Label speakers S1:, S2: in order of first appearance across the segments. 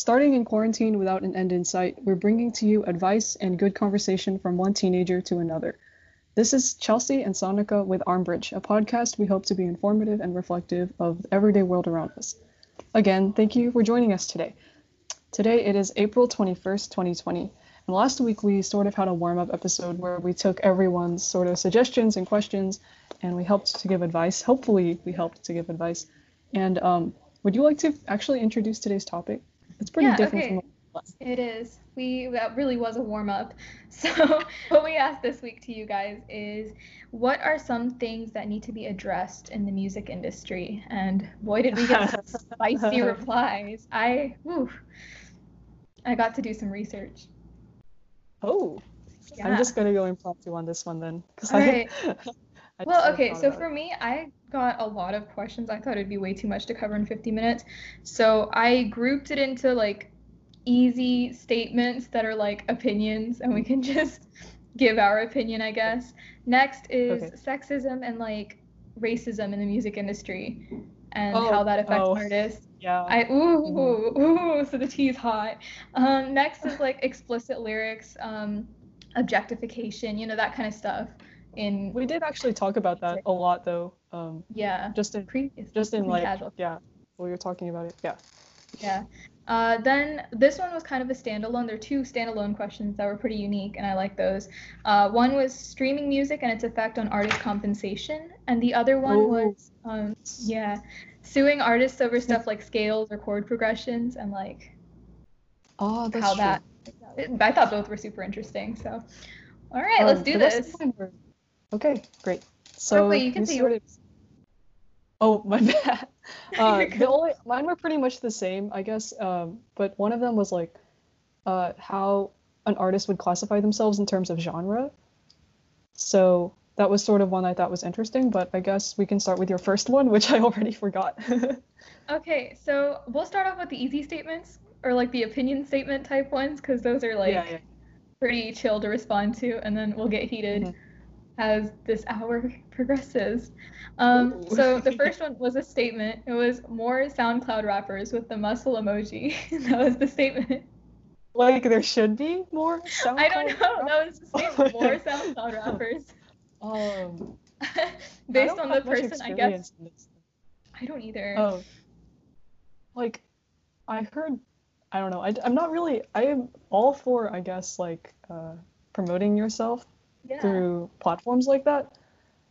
S1: Starting in quarantine without an end in sight, we're bringing to you advice and good conversation from one teenager to another. This is Chelsea and Sonika with Armbridge, a podcast we hope to be informative and reflective of the everyday world around us. Again, thank you for joining us today. Today it is April 21st, 2020. And last week we sort of had a warm up episode where we took everyone's sort of suggestions and questions and we helped to give advice. Hopefully, we helped to give advice. And um, would you like to actually introduce today's topic? It's pretty
S2: yeah,
S1: different
S2: okay.
S1: from.
S2: It is. We that really was a warm up. So what we asked this week to you guys is what are some things that need to be addressed in the music industry? And boy did we get some spicy replies. I whew, I got to do some research.
S1: Oh,
S2: Yeah.
S1: I'm just gonna go impromptu on this one then, because I.
S2: right.
S1: I
S2: Well, okay, so for
S1: it.
S2: me, I got a lot of questions. I thought it'd be way too much to cover in 50 minutes. So I grouped it into like easy statements that are like opinions, and we can just give our opinion, I guess. Next is
S1: Okay.
S2: sexism and like racism in the music industry and
S1: Oh,
S2: how that affects
S1: oh.
S2: artists.
S1: Yeah.
S2: I ooh ooh so the tea's hot. Um, next is like explicit lyrics, um, objectification, you know that kind of stuff. In
S1: we did actually talk about that a lot though. Um,
S2: yeah,
S1: just in
S2: previous,
S1: just in like
S2: casual.
S1: yeah, we were talking about it. Yeah.
S2: Yeah. Uh, then this one was kind of a standalone. There are two standalone questions that were pretty unique, and I like those. Uh, one was streaming music and its effect on artist compensation, and the other one
S1: Ooh.
S2: was, um, yeah, suing artists over stuff like scales or chord progressions and like
S1: Oh, that's
S2: how
S1: true.
S2: that. I thought both were super interesting. So, all right, let's
S1: Um,
S2: do
S1: rest of
S2: this.
S1: Okay, great. So
S2: wait, you can say
S1: sort of- Oh, my bad. Uh, the only mine were pretty much the same, I guess. Um, but one of them was like, uh, how an artist would classify themselves in terms of genre. So that was sort of one I thought was interesting. But I guess we can start with your first one, which I already forgot.
S2: Okay, so we'll start off with the easy statements or like the opinion statement type ones because those are like
S1: yeah, yeah.
S2: pretty chill to respond to, and then we'll get heated
S1: Mhm.
S2: As this hour progresses. Um, so the first one was a statement. It was more SoundCloud rappers with the muscle emoji. that was the statement.
S1: Like there should be more.
S2: I don't
S1: SoundCloud
S2: know.
S1: rap-
S2: That was the statement. More SoundCloud rappers.
S1: Um,
S2: Based on the person, I guess.
S1: experience in this.
S2: I don't either.
S1: Oh, like I heard, I don't know. I, am not really. I am all for, I guess, like uh, promoting yourself
S2: yeah.
S1: through platforms like that.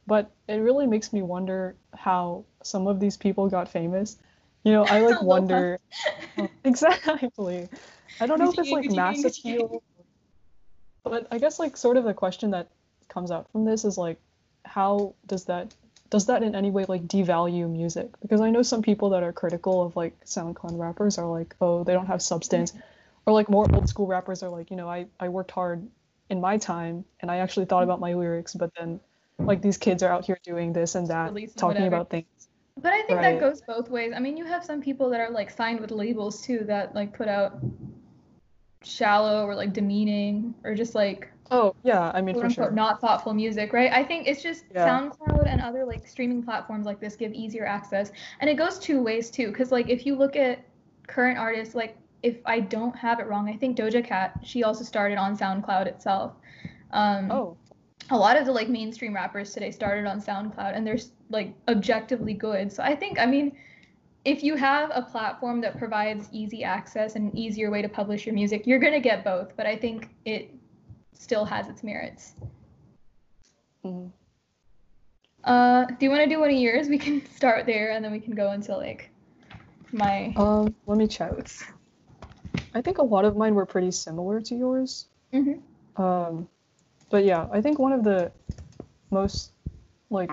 S1: But it really makes me wonder how some of these people got famous. You know, I like wonder exactly. I don't know if it's like mass appeal, but I guess like sort of the question that comes out from this is like, how does that does that in any way like devalue music? Because I know some people that are critical of like SoundCloud rappers are like, oh, they don't have substance, or like more old school rappers are like, you know, I I worked hard in my time and I actually thought about my lyrics, but then like these kids are out here doing this and that,
S2: Releasing
S1: talking
S2: whatever.
S1: about things.
S2: But I think
S1: Right.
S2: that goes both ways. I mean, you have some people that are like signed with labels too that like put out shallow or like demeaning or just like
S1: Oh yeah, I mean
S2: quote
S1: for
S2: unquote
S1: sure.
S2: not thoughtful music, right? I think it's just
S1: Yeah.
S2: SoundCloud and other like streaming platforms like this give easier access. And it goes two ways too, because like if you look at current artists, like if I don't have it wrong, I think Doja Cat, she also started on SoundCloud itself. Um,
S1: Oh,
S2: a lot of the like mainstream rappers today started on SoundCloud and they're like objectively good. So I think I mean if you have a platform that provides easy access and an easier way to publish your music, you're going to get both, but I think it still has its merits.
S1: mhm.
S2: Uh do you want to do one of yours? We can start there and then we can go into like my
S1: Um, let me check. I think a lot of mine were pretty similar to yours.
S2: Mhm.
S1: Um, but yeah, I think one of the most like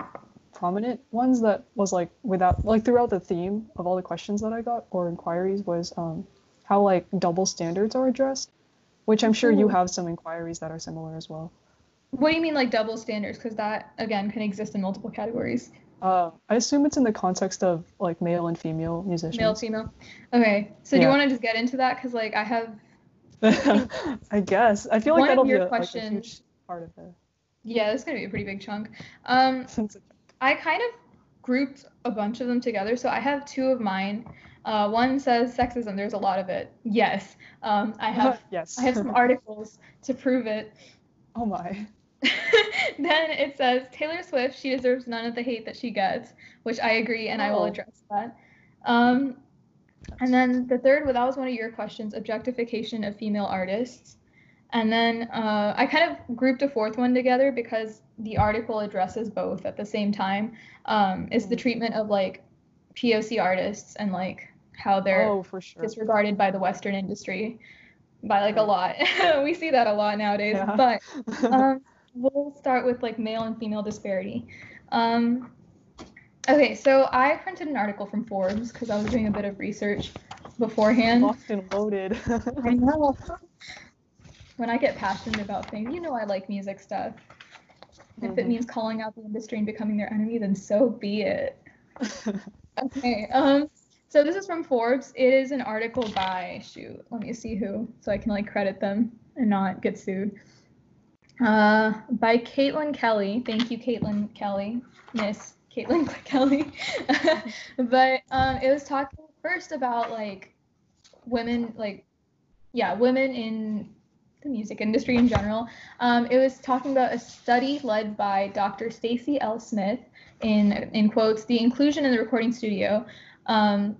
S1: prominent ones that was like without like throughout the theme of all the questions that I got or inquiries was um how like double standards are addressed, which I'm sure you have some inquiries that are similar as well.
S2: What do you mean like double standards cuz that again can exist in multiple categories.
S1: Uh, I assume it's in the context of like male and female musicians.
S2: Male female. Okay. So do you want to just get into that cuz like I have
S1: I guess I feel like
S2: One of
S1: that'll be
S2: your
S1: a, like, a
S2: questions-
S1: huge part of it.
S2: yeah, this is going to be a pretty big chunk. Um I kind of grouped a bunch of them together. So I have two of mine. Uh, one says sexism. There's a lot of it. Yes. Um, I have.
S1: yes.
S2: I have some articles to prove it.
S1: Oh my.
S2: then it says Taylor Swift. She deserves none of the hate that she gets, which I agree, and I will
S1: Oh.
S2: address that. Um, and then the third, well, that was one of your questions: objectification of female artists. And then uh, I kind of grouped a fourth one together because the article addresses both at the same time. Um, is the
S1: Mhm.
S2: treatment of like POC artists and like how they're
S1: Oh, for sure.
S2: disregarded by the Western industry by like a lot. we see that a lot nowadays.
S1: Yeah.
S2: But um, we'll start with like male and female disparity. Um, okay, so I printed an article from Forbes because I was doing a bit of research beforehand.
S1: Locked and loaded.
S2: I know. When I get passionate about things, you know I like music stuff. If it
S1: Mhm.
S2: means calling out the industry and becoming their enemy, then so be it. Okay. Um. So this is from Forbes. It is an article by shoot. Let me see who, so I can like credit them and not get sued. Uh, by Caitlin Kelly. Thank you, Caitlin Kelly, Miss Caitlin Kelly. but um, it was talking first about like women, like yeah, women in the music industry in general. Um, it was talking about a study led by Dr. Stacy L. Smith in in quotes the inclusion in the recording studio. Um,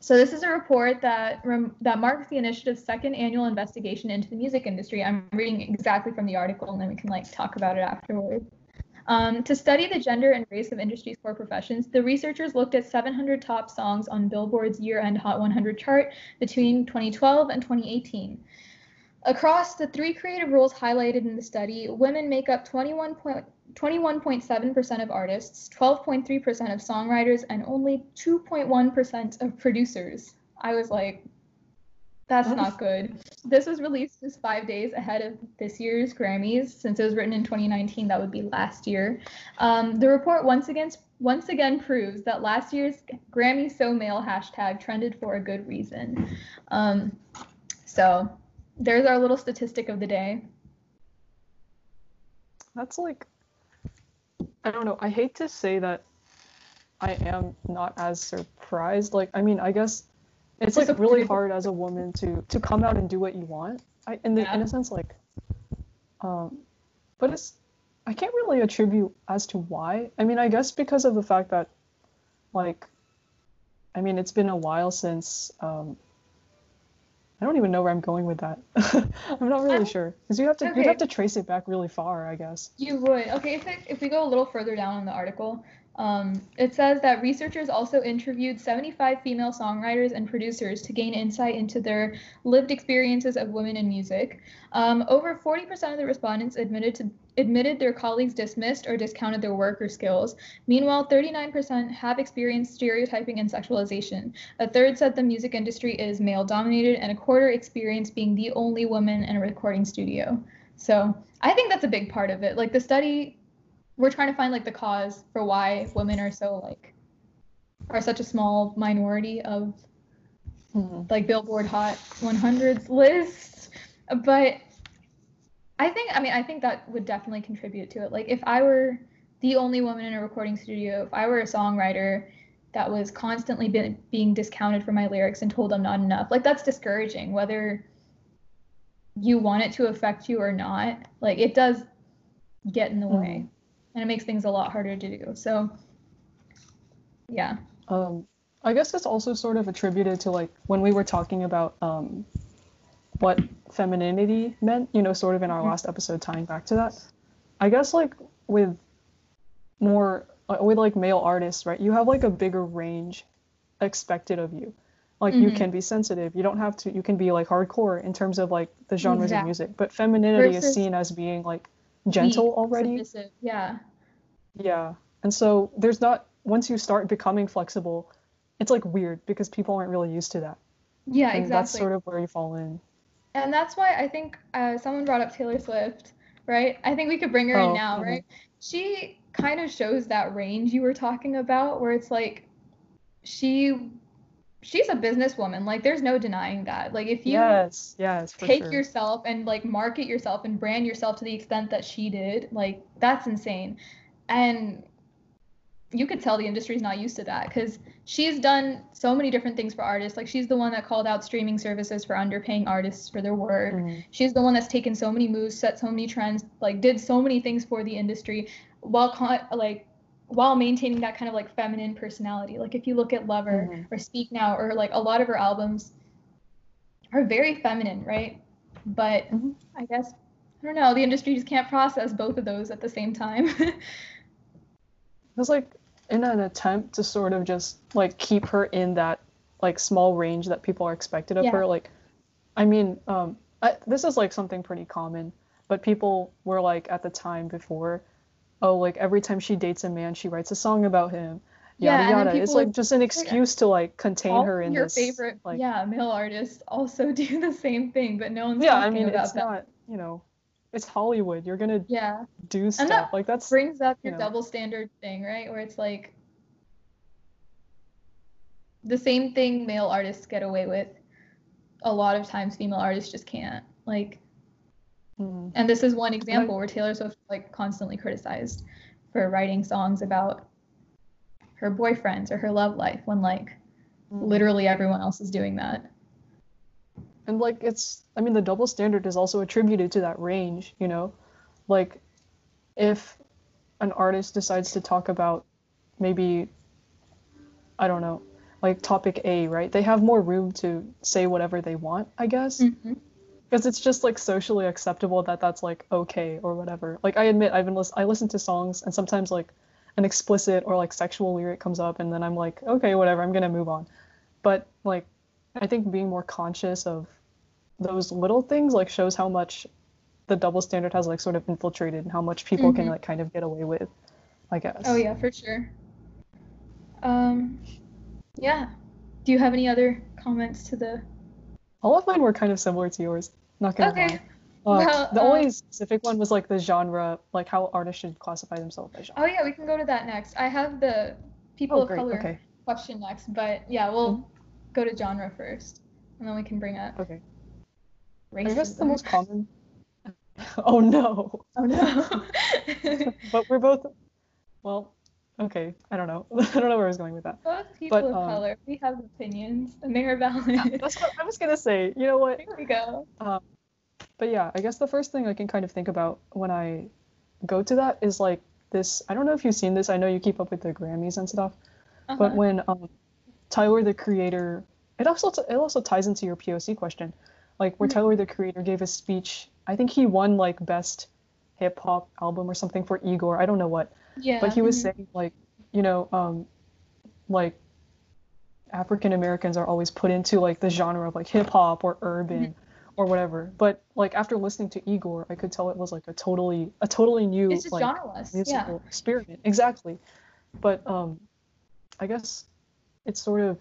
S2: so this is a report that that marks the initiative's second annual investigation into the music industry. I'm reading exactly from the article, and then we can like talk about it afterwards. Um, to study the gender and race of industry's core professions, the researchers looked at 700 top songs on Billboard's year-end Hot 100 chart between 2012 and 2018. Across the three creative roles highlighted in the study, women make up 21 point, 21.7% of artists, 12.3% of songwriters, and only 2.1% of producers. I was like, that's not good. This was released just five days ahead of this year's Grammys. Since it was written in 2019, that would be last year. Um, the report once again once again proves that last year's Grammy So Male hashtag trended for a good reason. Um, so there's our little statistic of the day.
S1: That's like, I don't know. I hate to say that I am not as surprised. Like, I mean, I guess it's like really hard as a woman to to come out and do what you want. I in the in a sense like, um, but it's I can't really attribute as to why. I mean, I guess because of the fact that, like, I mean, it's been a while since um. I don't even know where I'm going with that. I'm not really sure because you have to you'd have to trace it back really far, I guess.
S2: You would. Okay, if, it, if we go a little further down in the article, um, it says that researchers also interviewed 75 female songwriters and producers to gain insight into their lived experiences of women in music. Um, over 40% of the respondents admitted to admitted their colleagues dismissed or discounted their work or skills. Meanwhile, 39% have experienced stereotyping and sexualization. A third said the music industry is male dominated, and a quarter experienced being the only woman in a recording studio. So I think that's a big part of it. Like the study, we're trying to find like the cause for why women are so like are such a small minority of
S1: Mhm.
S2: like Billboard Hot 100s list. But I think, I mean, I think that would definitely contribute to it. Like if I were the only woman in a recording studio, if I were a songwriter that was constantly been, being discounted for my lyrics and told I'm not enough, like that's discouraging, whether you want it to affect you or not. Like it does get in the way and it makes things a lot harder to do. So, yeah.
S1: Um, I guess it's also sort of attributed to like when we were talking about um, what femininity meant, you know, sort of in our
S2: Mhm.
S1: last episode, tying back to that. I guess like with more uh, with like male artists, right? You have like a bigger range expected of you. Like you
S2: Mhm.
S1: can be sensitive. You don't have to. You can be like hardcore in terms of like the genres
S2: Exact-
S1: of music. But femininity
S2: Versus
S1: is seen as being like gentle already.
S2: submissive, Yeah.
S1: Yeah. And so there's not once you start becoming flexible, it's like weird because people aren't really used to that.
S2: Yeah,
S1: and
S2: exactly.
S1: that's sort of where you fall in.
S2: And that's why I think uh, someone brought up Taylor Swift, right? I think we could bring her
S1: Oh,
S2: in now,
S1: mhm.
S2: right? She kind of shows that range you were talking about, where it's like she she's a businesswoman. Like there's no denying that. Like if you
S1: yes, yes,
S2: take
S1: sure.
S2: yourself and like market yourself and brand yourself to the extent that she did, like that's insane. And you could tell the industry's not used to that because she's done so many different things for artists. Like she's the one that called out streaming services for underpaying artists for their work. Mm-hmm. She's the one that's taken so many moves, set so many trends, like did so many things for the industry while con- like while maintaining that kind of like feminine personality. Like if you look at Lover mm-hmm. or Speak Now or like a lot of her albums are very feminine, right? But mm-hmm. I guess I don't know, the industry just can't process both of those at the same time.
S1: It was like in an attempt to sort of just like keep her in that like small range that people are expected of yeah. her. Like, I mean, um, I, this is like something pretty common, but people were like at the time before, oh, like every time she dates a man, she writes a song about him. Yada yeah, yada. It's like just an excuse to like contain her in
S2: your
S1: this.
S2: favorite, like, yeah, male artists also do the same thing, but no one's
S1: yeah.
S2: I
S1: mean,
S2: it's
S1: that. not you know it's Hollywood. You're gonna
S2: yeah
S1: do stuff that like that's
S2: brings up your you know. double standard thing, right? Where it's like the same thing male artists get away with. A lot of times, female artists just can't. Like, mm-hmm. and this is one example where Taylor Swift like constantly criticized for writing songs about her boyfriends or her love life when like mm-hmm. literally everyone else is doing that.
S1: And like it's i mean the double standard is also attributed to that range you know? Like if an artist decides to talk about maybe i don't know like topic a right? They have more room to say whatever they want i guess because it's just like socially acceptable that that's like okay or whatever. Like i admit i've been lis- i listen to songs and sometimes like an explicit or like sexual lyric comes up and then i'm like okay whatever i'm gonna move on. But like i think being more conscious of those little things like shows how much the double standard has like sort of infiltrated and how much people mm-hmm. can like kind of get away with i guess.
S2: Oh yeah for sure. Um yeah. Do you have any other comments to the
S1: all of mine were kind of similar to yours not gonna okay. lie uh, well, the uh, only specific one was like the genre like how artists should classify themselves by genre
S2: oh yeah we can go to that next i have the people oh, of color okay. question next but yeah we'll mm-hmm. go to genre first and then we can bring up
S1: okay Racism. I guess the most common. oh no.
S2: Oh no.
S1: but we're both. Well, okay. I don't know. I don't know where I was going with that.
S2: Both people but, of um, color. We have opinions, and they are valid.
S1: that's what I was gonna say. You know what?
S2: Here we go.
S1: Um, but yeah, I guess the first thing I can kind of think about when I go to that is like this. I don't know if you've seen this. I know you keep up with the Grammys and stuff. Uh-huh. But when um, Tyler the Creator, it also t- it also ties into your POC question like where mm-hmm. Tyler the Creator gave a speech. I think he won like best hip hop album or something for Igor. I don't know what.
S2: Yeah.
S1: But he was mm-hmm. saying like, you know, um, like African Americans are always put into like the genre of like hip hop or urban mm-hmm. or whatever. But like after listening to Igor, I could tell it was like a totally a totally new
S2: it's
S1: like musical yeah. experiment. Exactly. But um, I guess it's sort of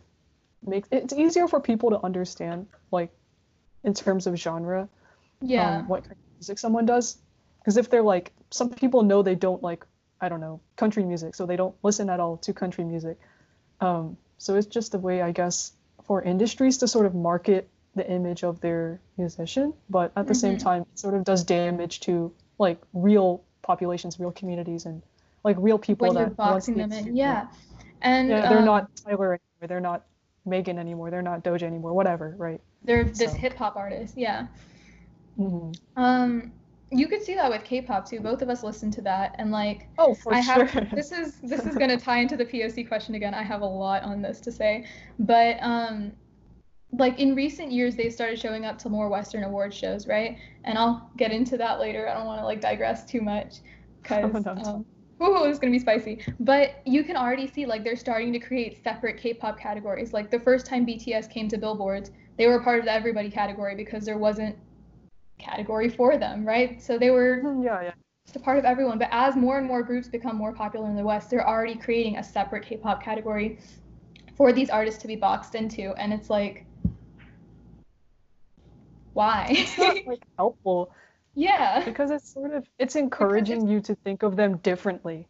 S1: makes it's easier for people to understand like in terms of genre.
S2: Yeah.
S1: Um, what kind of music someone does. Because if they're like, some people know they don't like, I don't know, country music, so they don't listen at all to country music. Um, so it's just a way, I guess, for industries to sort of market the image of their musician, but at the mm-hmm. same time, it sort of does damage to like real populations, real communities, and like real people
S2: when
S1: that
S2: you're boxing them in. Yeah, and
S1: yeah, they're um, not Tyler anymore. They're not Megan anymore. They're not Doja anymore. Whatever, right?
S2: They're this so. hip hop artist, yeah. Mm-hmm. Um, you could see that with K-pop too. Both of us listen to that, and like,
S1: oh, for
S2: I
S1: sure.
S2: have this is this is gonna tie into the POC question again. I have a lot on this to say, but um, like in recent years, they started showing up to more Western award shows, right? And I'll get into that later. I don't want to like digress too much, because oh, no. um, Ooh, it's gonna be spicy. But you can already see like they're starting to create separate K-pop categories. Like the first time BTS came to billboards, they were part of the everybody category because there wasn't category for them, right? So they were
S1: mm, yeah, yeah.
S2: just a part of everyone. But as more and more groups become more popular in the West, they're already creating a separate K-pop category for these artists to be boxed into, and it's like, why?
S1: It's not like helpful.
S2: Yeah.
S1: Because it's sort of it's encouraging it's, you to think of them differently.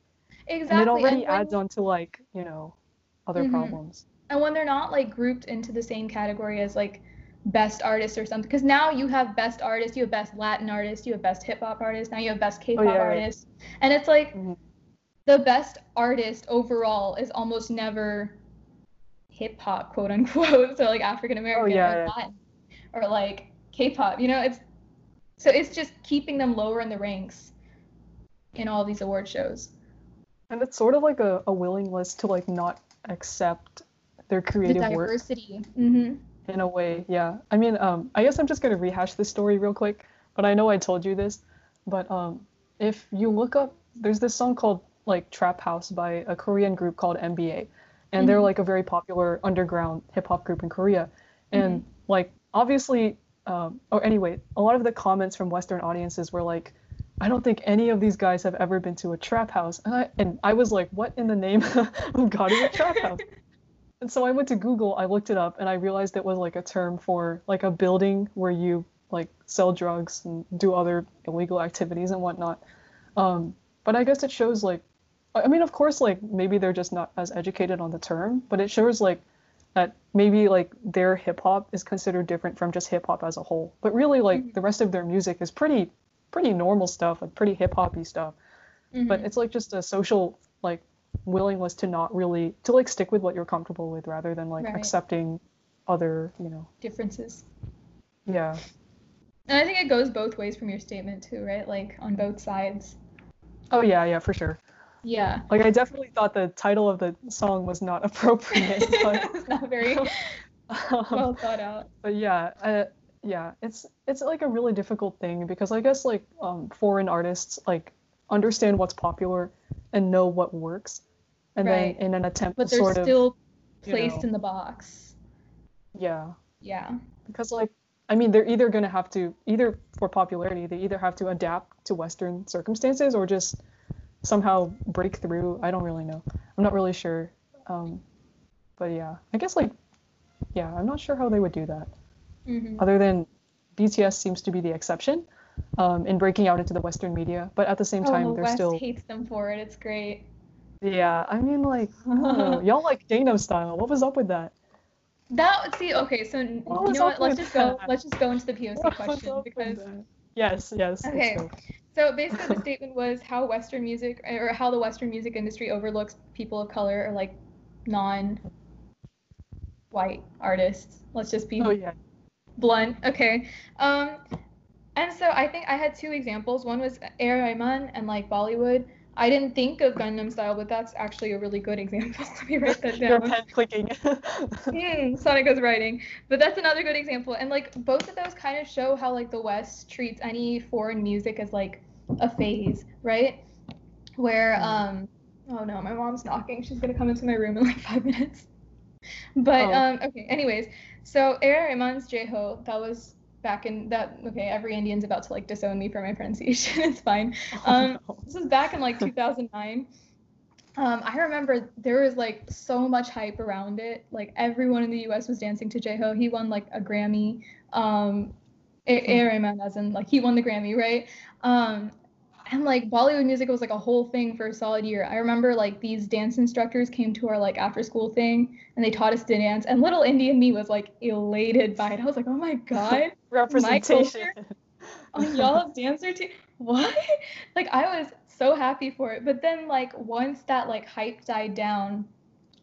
S2: Exactly.
S1: And it already and when, adds on to like, you know, other mm-hmm. problems.
S2: And when they're not like grouped into the same category as like best artist or something because now you have best artist you have best latin artist you have best hip hop artist now you have best k-pop oh, yeah, artist right. and it's like mm-hmm. the best artist overall is almost never hip hop, quote unquote. So like African American
S1: Oh, yeah,
S2: or
S1: yeah.
S2: Latin or like K-pop. You know, it's so it's just keeping them lower in the ranks in all these award shows.
S1: And it's sort of like a, a willingness to like not accept their
S2: The
S1: creative work
S2: diversity.
S1: In a way. Yeah. I mean, um, I guess I'm just gonna rehash this story real quick, but I know I told you this. But um, if you look up, there's this song called like Trap House by a Korean group called NBA, and they're
S2: Mhm.
S1: like a very popular underground hip hop group in Korea. And like obviously, um, or anyway, a lot of the comments from Western audiences were like, I don't think any of these guys have ever been to a trap house. And I, and I was like, what in the name of God is a trap house? And so I went to Google, I looked it up, and I realized it was like a term for like a building where you like sell drugs and do other illegal activities and whatnot. Um, but I guess it shows like, I mean, of course, like maybe they're just not as educated on the term, but it shows like that maybe like their hip hop is considered different from just hip hop as a whole. But really, like
S2: Mhm.
S1: the rest of their music is pretty, pretty normal stuff, like pretty hip hoppy stuff but
S2: Mhm.
S1: it's like just a social like willingness to not really to like stick with what you're comfortable with rather than like
S2: Right.
S1: accepting other you know
S2: differences.
S1: yeah
S2: And I think it goes both ways from your statement too, right? Like on both sides.
S1: oh yeah yeah for sure
S2: Yeah.
S1: like i definitely thought the title of the song was not appropriate but
S2: it's not very
S1: um,
S2: well thought out.
S1: but yeah uh, yeah it's it's like a really difficult thing because i guess like um foreign artists like understand what's popular and know what works and
S2: Right.
S1: then in an attempt
S2: But
S1: to
S2: they're
S1: of
S2: still
S1: you
S2: placed
S1: know-
S2: in the box.
S1: yeah
S2: Yeah.
S1: because like i mean they're either going to have to either for popularity they either have to adapt to western circumstances or just somehow break through i don't really know i'm not really sure um, but yeah i guess like yeah i'm not sure how they would do that
S2: hmm
S1: other than bts seems to be the exception um, in breaking out into the western media but at the same time
S2: oh,
S1: they're
S2: West
S1: still
S2: hates them for it. It's great.
S1: Yeah i mean like I don't know. y'all like Gangnam style what was up with that
S2: That see, okay, so
S1: What
S2: you know what? Let's just go.
S1: that?
S2: Let's just go into the POC
S1: What
S2: question because
S1: yes yes
S2: Okay. so basically the statement was how Western music or how the Western music industry overlooks people of color or like non-white artists. Let's just be
S1: oh yeah
S2: blunt. Okay. Um, and so I think I had two examples. One was A.R. and like Bollywood. I didn't think of Gangnam Style, but that's actually a really good example. Let me write that down.
S1: Your pen clicking.
S2: Sonic Sonica's writing. But that's another good example. And like both of those kind of show how like the West treats any foreign music as like a phase, right? Where um oh no, my mom's knocking. She's gonna come into my room in like five minutes. But
S1: Oh.
S2: um okay, anyways. So A.R. Rahman's Jai Ho, that was back in that okay, every Indian's about to like disown me for my pronunciation. it's fine. Um, this is back in like 2009. Um, I remember there was like so much hype around it. Like everyone in the U.S. was dancing to Jai Ho. He won like a Grammy. Um, A- A- Rayman, as in like he won the Grammy, right? Um, and like Bollywood music was like a whole thing for a solid year. I remember like these dance instructors came to our like after school thing and they taught us to dance. And little Indian me was like elated by it. I was like, oh my god,
S1: Representation.
S2: on oh, y'all's dancer team. What? Like I was so happy for it. But then like once that like hype died down,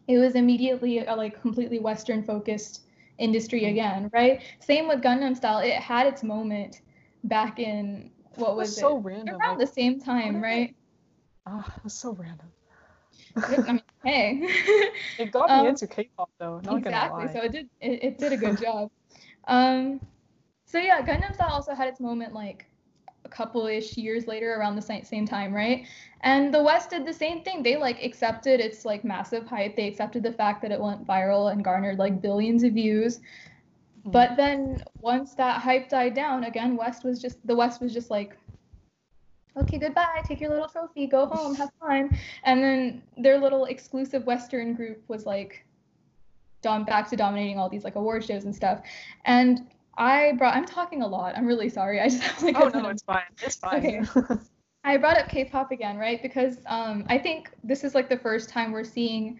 S2: it was immediately a like completely Western focused industry mm. again, right? Same with Gangnam Style. It had its moment back in what
S1: was
S2: was
S1: so
S2: it?
S1: random.
S2: Around the same time, right?
S1: Ah, it was so random.
S2: I mean, hey.
S1: It got me
S2: Um,
S1: into K-pop though. Not
S2: exactly. So it did it, it did a good job. Um so yeah, Gangnam Style also had its moment like a couple ish years later around the same time, right? And the West did the same thing. They like accepted its like massive hype. They accepted the fact that it went viral and garnered like billions of views. But then once that hype died down, again, West was just the West was just like, okay, goodbye, take your little trophy, go home, have fun. And then their little exclusive Western group was like, dom- back to dominating all these like award shows and stuff. And I brought, I'm talking a lot. I'm really sorry. I just have like
S1: Oh no, it's fine. It's fine. Okay.
S2: I brought up K-pop again, right? Because um, I think this is like the first time we're seeing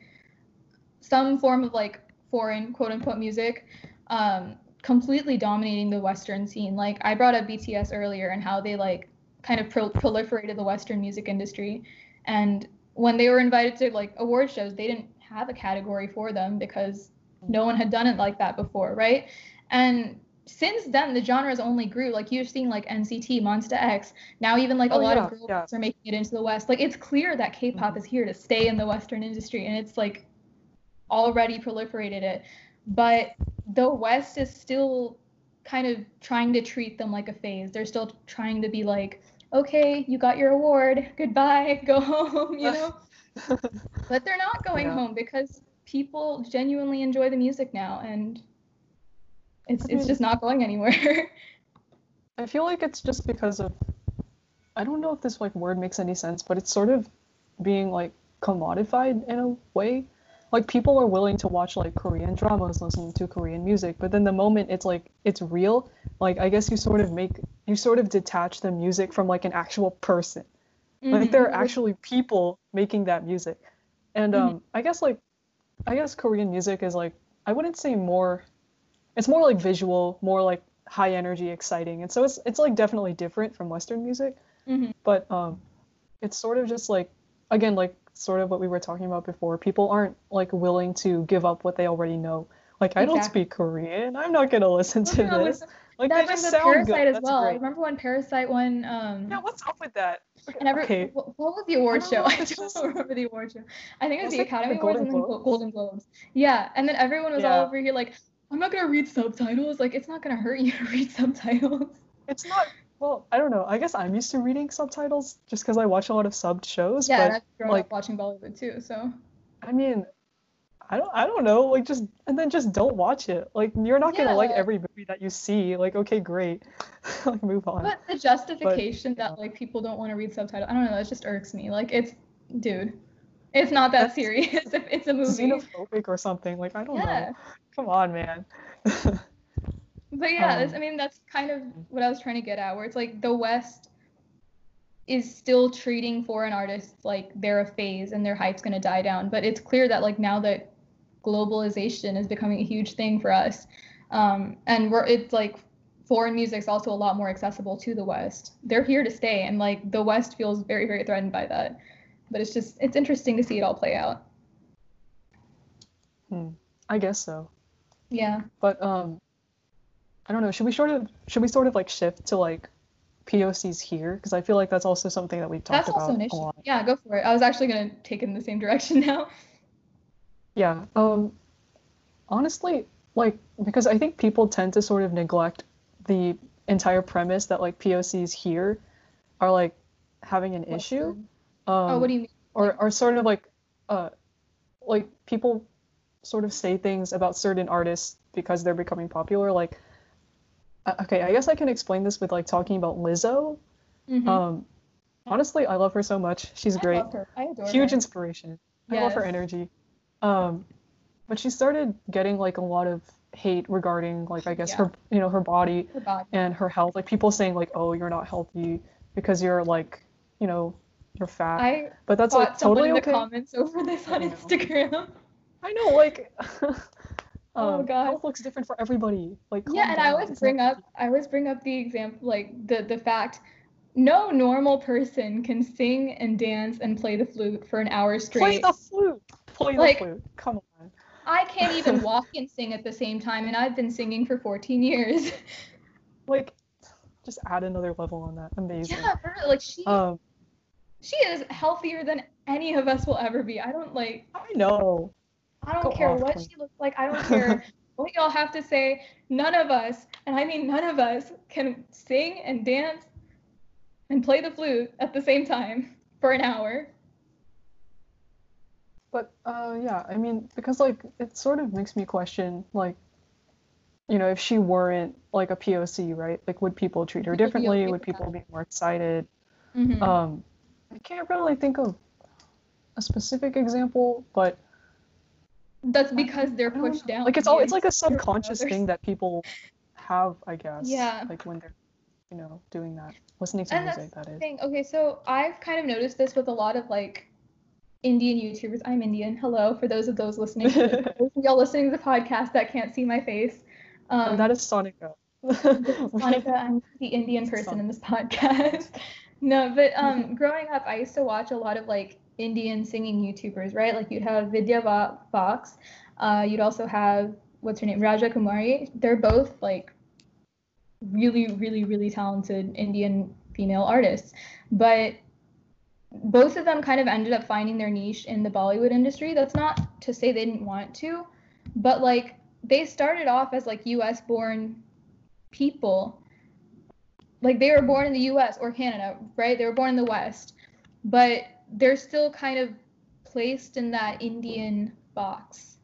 S2: some form of like foreign quote unquote music um, completely dominating the Western scene. Like I brought up BTS earlier and how they like kind of pro- proliferated the Western music industry, and when they were invited to like award shows, they didn't have a category for them because no one had done it like that before, right? And since then the genres only grew like you're seeing like nct monsta x now even like a
S1: Oh,
S2: lot
S1: yeah,
S2: of girls
S1: yeah.
S2: are making it into the west like it's clear that k-pop
S1: Mhm.
S2: is here to stay in the western industry and it's like already proliferated it but the west is still kind of trying to treat them like a phase they're still trying to be like okay you got your award goodbye go home you know but they're not going
S1: Yeah.
S2: home because people genuinely enjoy the music now and it's
S1: I
S2: it's
S1: mm-hmm.
S2: just not going anywhere.
S1: I feel like it's just because of I don't know if this like word makes any sense, but it's sort of being like commodified in a way. Like people are willing to watch like Korean dramas, listening to Korean music, but then the moment it's like it's real, like I guess you sort of make you sort of detach the music from like an actual person. Like there are
S2: Mhm.
S1: actually people making that music. And um I guess like I guess Korean music is like I wouldn't say more it's more like visual, more like high energy, exciting. And so it's it's like definitely different from Western music,
S2: Mhm.
S1: but um it's sort of just like again like sort of what we were talking about before. People aren't like willing to give up what they already know. Like I don't speak Korean. I'm not gonna listen to this.
S2: listen,
S1: Like
S2: that
S1: they just sound
S2: Parasite
S1: good.
S2: as
S1: That's
S2: well.
S1: great.
S2: Remember when Parasite won? Um,
S1: Yeah, what's up with that?
S2: and every
S1: okay.
S2: what, what was the award
S1: don't
S2: show? I don't
S1: just-
S2: remember the award show. I think it was,
S1: Was
S2: the
S1: the
S2: Academy Awards and then Golden Globes. Yeah, and then everyone was all over here like, I'm not gonna read subtitles. Like, it's not gonna hurt you to read subtitles.
S1: It's not. Well, I don't know. I guess I'm used to reading subtitles just because I watch a lot of subbed shows.
S2: Yeah, and I've grown
S1: like,
S2: up watching Bollywood too, so.
S1: I mean, I don't. I don't know. Like, just and then just don't watch it. Like, you're not gonna like every movie that you see. Like, okay, great. like, move on.
S2: But the justification
S1: yeah.
S2: that like people don't want to read subtitles, I don't know, it just irks me. Like it's, dude, it's not that
S1: That's
S2: serious. if it's a movie.
S1: Xenophobic or something. Like, I don't
S2: Yeah.
S1: know. Come on, man.
S2: But yeah,
S1: Um,
S2: I mean that's kind of what I was trying to get at, where it's like the West is still treating foreign artists like they're a phase and their hype's gonna die down. But it's clear that like now that globalization is becoming a huge thing for us, um, and we're it's like foreign music's also a lot more accessible to the West. They're here to stay, and like the West feels very very threatened by that. But it's just it's interesting to see it all play out.
S1: Hmm. I guess so.
S2: Yeah.
S1: But um, I don't know. Should we sort of should we sort of like shift to like POCs here? Because I feel like that's also something that we've talked about.
S2: That's also an issue. Yeah, go for it. I was actually gonna take it in the same direction now.
S1: Yeah. Um, honestly, like because I think people tend to sort of neglect the entire premise that like POCs here are like having an issue. Um,
S2: oh, what do you mean?
S1: or are sort of like uh like people sort of say things about certain artists because they're becoming popular like okay i guess i can explain this with like talking about lizzo
S2: Mhm.
S1: um honestly i love her so much she's
S2: I
S1: great
S2: love her. I adore
S1: huge
S2: her.
S1: inspiration i love her energy um but she started getting like a lot of hate regarding like i guess
S2: Yeah.
S1: her you know her body
S2: Her body.
S1: and her health like people saying like oh you're not healthy because you're like you know you're fat
S2: I
S1: but that's like totally
S2: in the
S1: okay
S2: comments over this on. Instagram.
S1: I know, like,
S2: Oh,
S1: um,
S2: God.
S1: health looks different for everybody. Like,
S2: yeah, and I always
S1: It's
S2: bring
S1: not-
S2: up I always bring up the example like the the fact no normal person can sing and dance and play the flute for an hour straight.
S1: play the flute. Play
S2: Like-
S1: the flute. Come on.
S2: I can't even walk and sing at the same time and I've been singing for 14 years.
S1: Like, just add another level on that. Amazing.
S2: yeah, for real, like she
S1: Um,
S2: she is healthier than any of us will ever be. I don't like
S1: I know.
S2: I don't
S1: Go
S2: care
S1: off,
S2: what
S1: Queen.
S2: she looks like. I don't care what y'all have to say. None of us, and I mean none of us, can sing and dance and play the flute at the same time for an hour.
S1: But uh, yeah, I mean, because like it sort of makes me question, like, you know, if she weren't like a POC, right? Like, would people treat her
S2: Would people be
S1: differently?
S2: okay
S1: Would people
S2: that?
S1: be more excited?
S2: Mhm.
S1: Um, I can't really think of a specific example, but
S2: That's because they're pushed down.
S1: Like it's all it's like a subconscious thing that people have, I guess.
S2: Yeah.
S1: Like when they're, you know, doing that, listening to
S2: And
S1: music. That is.
S2: thing. Okay, so I've kind of noticed this with a lot of like Indian YouTubers. I'm Indian. Hello, for those of those listening. y'all listening to the podcast that can't see my face. Um,
S1: Oh, that is Sonica.
S2: Monica, I'm the Indian person in this podcast. no, but um, growing up, I used to watch a lot of like Indian singing YouTubers, right? Like you'd have Vidya Vox, uh, you'd also have what's her name, Raja Kumari. They're both like really, really, really talented Indian female artists, but both of them kind of ended up finding their niche in the Bollywood industry. That's not to say they didn't want to, but like they started off as like US born people. Like they were born in the US or Canada, right? They were born in the West, but they're still kind of placed in that Indian box.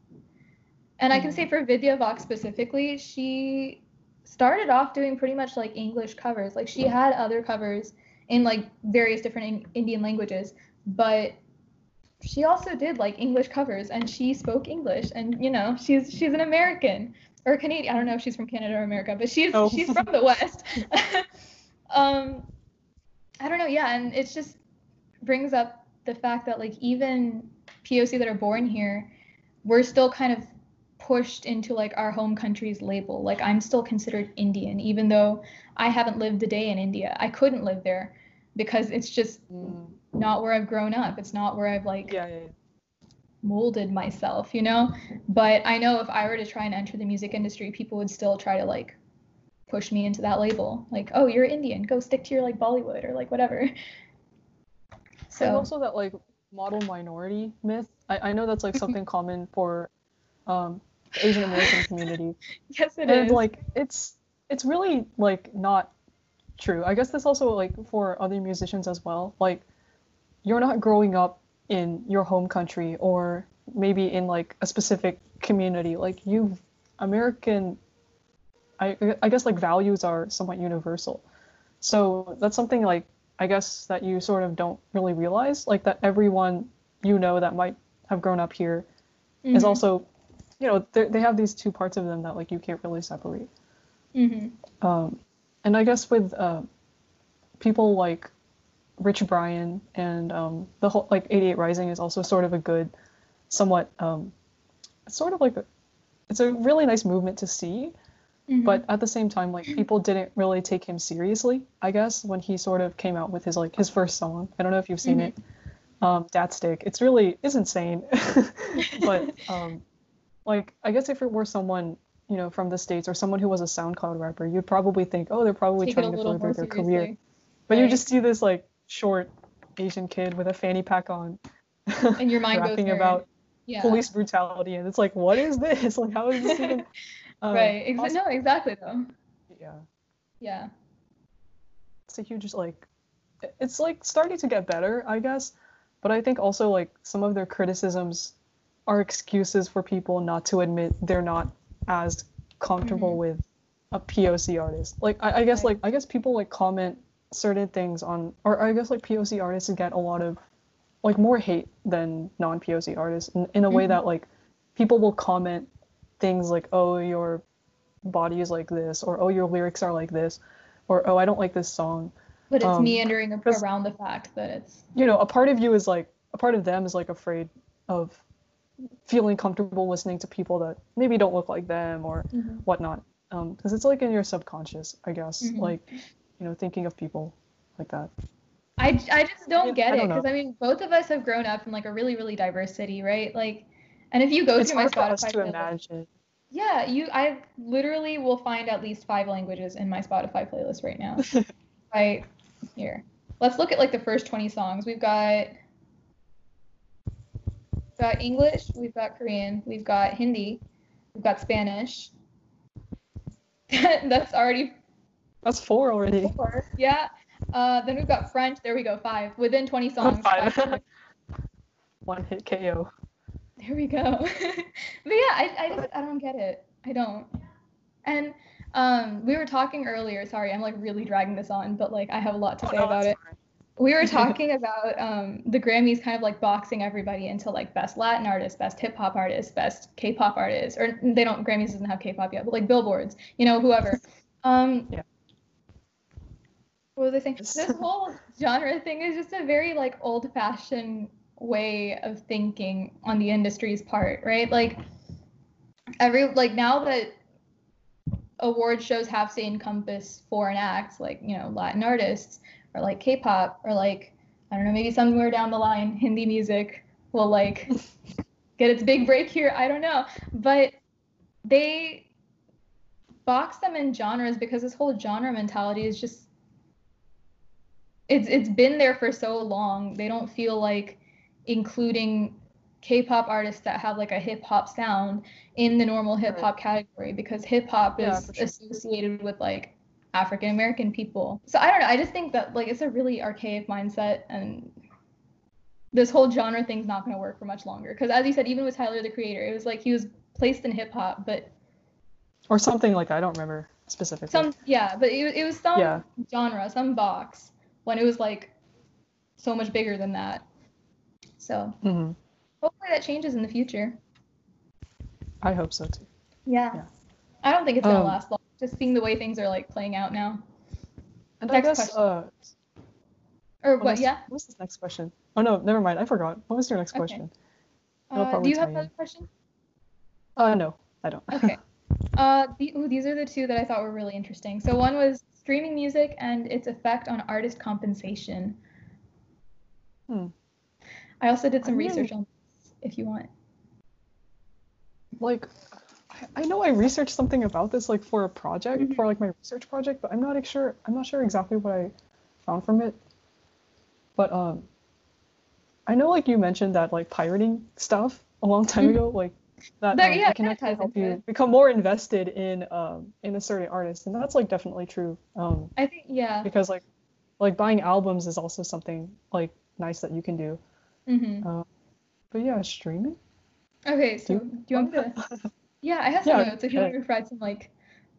S2: And I can say mm. for Vidya Vox specifically, she started off doing pretty much like English covers. Like she had other covers in like various different Indian languages, but she also did like English covers and she spoke English and you know, she's she's an American or Canadian. I don't know if she's from Canada or America, but she's oh. she's from the West. um I don't know, yeah, and it's just brings up the fact that like even POC that are born here, we're still kind of pushed into like our home country's label. Like I'm still considered Indian, even though I haven't lived a day in India. I couldn't live there because it's just mm. not where I've grown up. It's not where I've like yeah, yeah, yeah. molded myself, you know? But I know if I were to try and enter the music industry, people would still try to like push me into that label. Like, oh, you're Indian, go stick to your like Bollywood or like whatever.
S1: So and also that like model minority myth. I, I know that's like something common for um, Asian American community.
S2: yes, it
S1: and, is. like it's it's really like not true. I guess this also like for other musicians as well. Like you're not growing up in your home country or maybe in like a specific community. Like you American I I guess like values are somewhat universal. So that's something like I guess that you sort of don't really realize, like that everyone you know that might have grown up here mm-hmm. is also, you know, they have these two parts of them that like you can't really separate.
S2: Mm-hmm.
S1: Um, and I guess with uh, people like Rich Brian and um, the whole like 88 Rising is also sort of a good, somewhat, um, it's sort of like a, it's a really nice movement to see Mm-hmm. But at the same time, like people didn't really take him seriously, I guess, when he sort of came out with his like his first song. I don't know if you've seen mm-hmm. it. Um, Stick. It's really is insane. but um, like I guess if it were someone, you know, from the States or someone who was a SoundCloud rapper, you'd probably think, oh, they're probably take trying to further their career. But right. you just see this like short Asian kid with a fanny pack on.
S2: And your mind
S1: rapping
S2: goes
S1: about yeah. police brutality and it's like what is this like how is this even
S2: um, right. Exa- no, exactly though.
S1: Yeah.
S2: Yeah.
S1: It's a huge like it's like starting to get better, I guess. But I think also like some of their criticisms are excuses for people not to admit they're not as comfortable mm-hmm. with a POC artist. Like I, I guess right. like I guess people like comment certain things on or I guess like POC artists get a lot of like more hate than non POC artists in, in a mm-hmm. way that like people will comment things like oh your body is like this or oh your lyrics are like this or oh I don't like this song.
S2: But it's um, meandering around the fact that it's
S1: you know a part of you is like a part of them is like afraid of feeling comfortable listening to people that maybe don't look like them or mm-hmm. whatnot because um, it's like in your subconscious I guess mm-hmm. like you know thinking of people like that.
S2: I, I just don't get I get it because I mean both of us have grown up in like a really really diverse city right like and if you go
S1: it's
S2: through my
S1: Spotify,
S2: to
S1: playlist, imagine.
S2: Yeah, you. I literally will find at least five languages in my Spotify playlist right now. right here. Let's look at like the first 20 songs. We've got we've got English, we've got Korean, we've got Hindi, we've got Spanish. That's already.
S1: That's four already.
S2: Four. Yeah. Uh, then we've got French. There we go. Five within 20 songs.
S1: Five. One hit KO.
S2: There we go. but yeah, I, I just I don't get it. I don't. And um, we were talking earlier. Sorry, I'm like really dragging this on, but like I have a lot to say oh, about it. Fine. We were talking about um, the Grammys kind of like boxing everybody into like best Latin artist, best hip hop artist, best K-pop artist, or they don't Grammys doesn't have K-pop yet, but like billboards, you know, whoever. Um,
S1: yeah.
S2: What was I saying? This whole genre thing is just a very like old-fashioned way of thinking on the industry's part, right? Like every like now that award shows have to encompass foreign acts like, you know, Latin artists or like K-pop or like I don't know, maybe somewhere down the line, Hindi music will like get its big break here. I don't know. But they box them in genres because this whole genre mentality is just it's it's been there for so long. They don't feel like including K-pop artists that have like a hip hop sound in the normal hip hop right. category because hip hop is sure. associated with like African American people. So I don't know. I just think that like it's a really archaic mindset and this whole genre thing's not going to work for much longer because as you said even with Tyler the creator it was like he was placed in hip hop but
S1: or something like I don't remember specifically.
S2: Some yeah, but it, it was some yeah. genre, some box when it was like so much bigger than that. So mm-hmm. hopefully that changes in the future.
S1: I hope so too.
S2: Yeah. yeah. I don't think it's gonna um, last long. Just seeing the way things are like playing out now.
S1: And next I guess question. uh
S2: or what,
S1: yeah?
S2: What's
S1: this next question? Oh no, never mind. I forgot. What was your next okay. question?
S2: Uh, do you have another question?
S1: Uh no, I don't.
S2: Okay. Uh, the, ooh, these are the two that I thought were really interesting. So one was streaming music and its effect on artist compensation. Hmm. I also did some I mean, research on this, if you want.
S1: Like, I know I researched something about this, like for a project, mm-hmm. for like my research project, but I'm not sure. I'm not sure exactly what I found from it. But um, I know like you mentioned that like pirating stuff a long time mm-hmm. ago, like that,
S2: um, yeah,
S1: can actually help you it. become more invested in um in a certain artist, and that's like definitely true. Um,
S2: I think yeah.
S1: Because like like buying albums is also something like nice that you can do. Mm-hmm. Uh, but yeah, streaming.
S2: Okay, so do you, do you want to? yeah, I have some yeah, notes. If you want to provide some like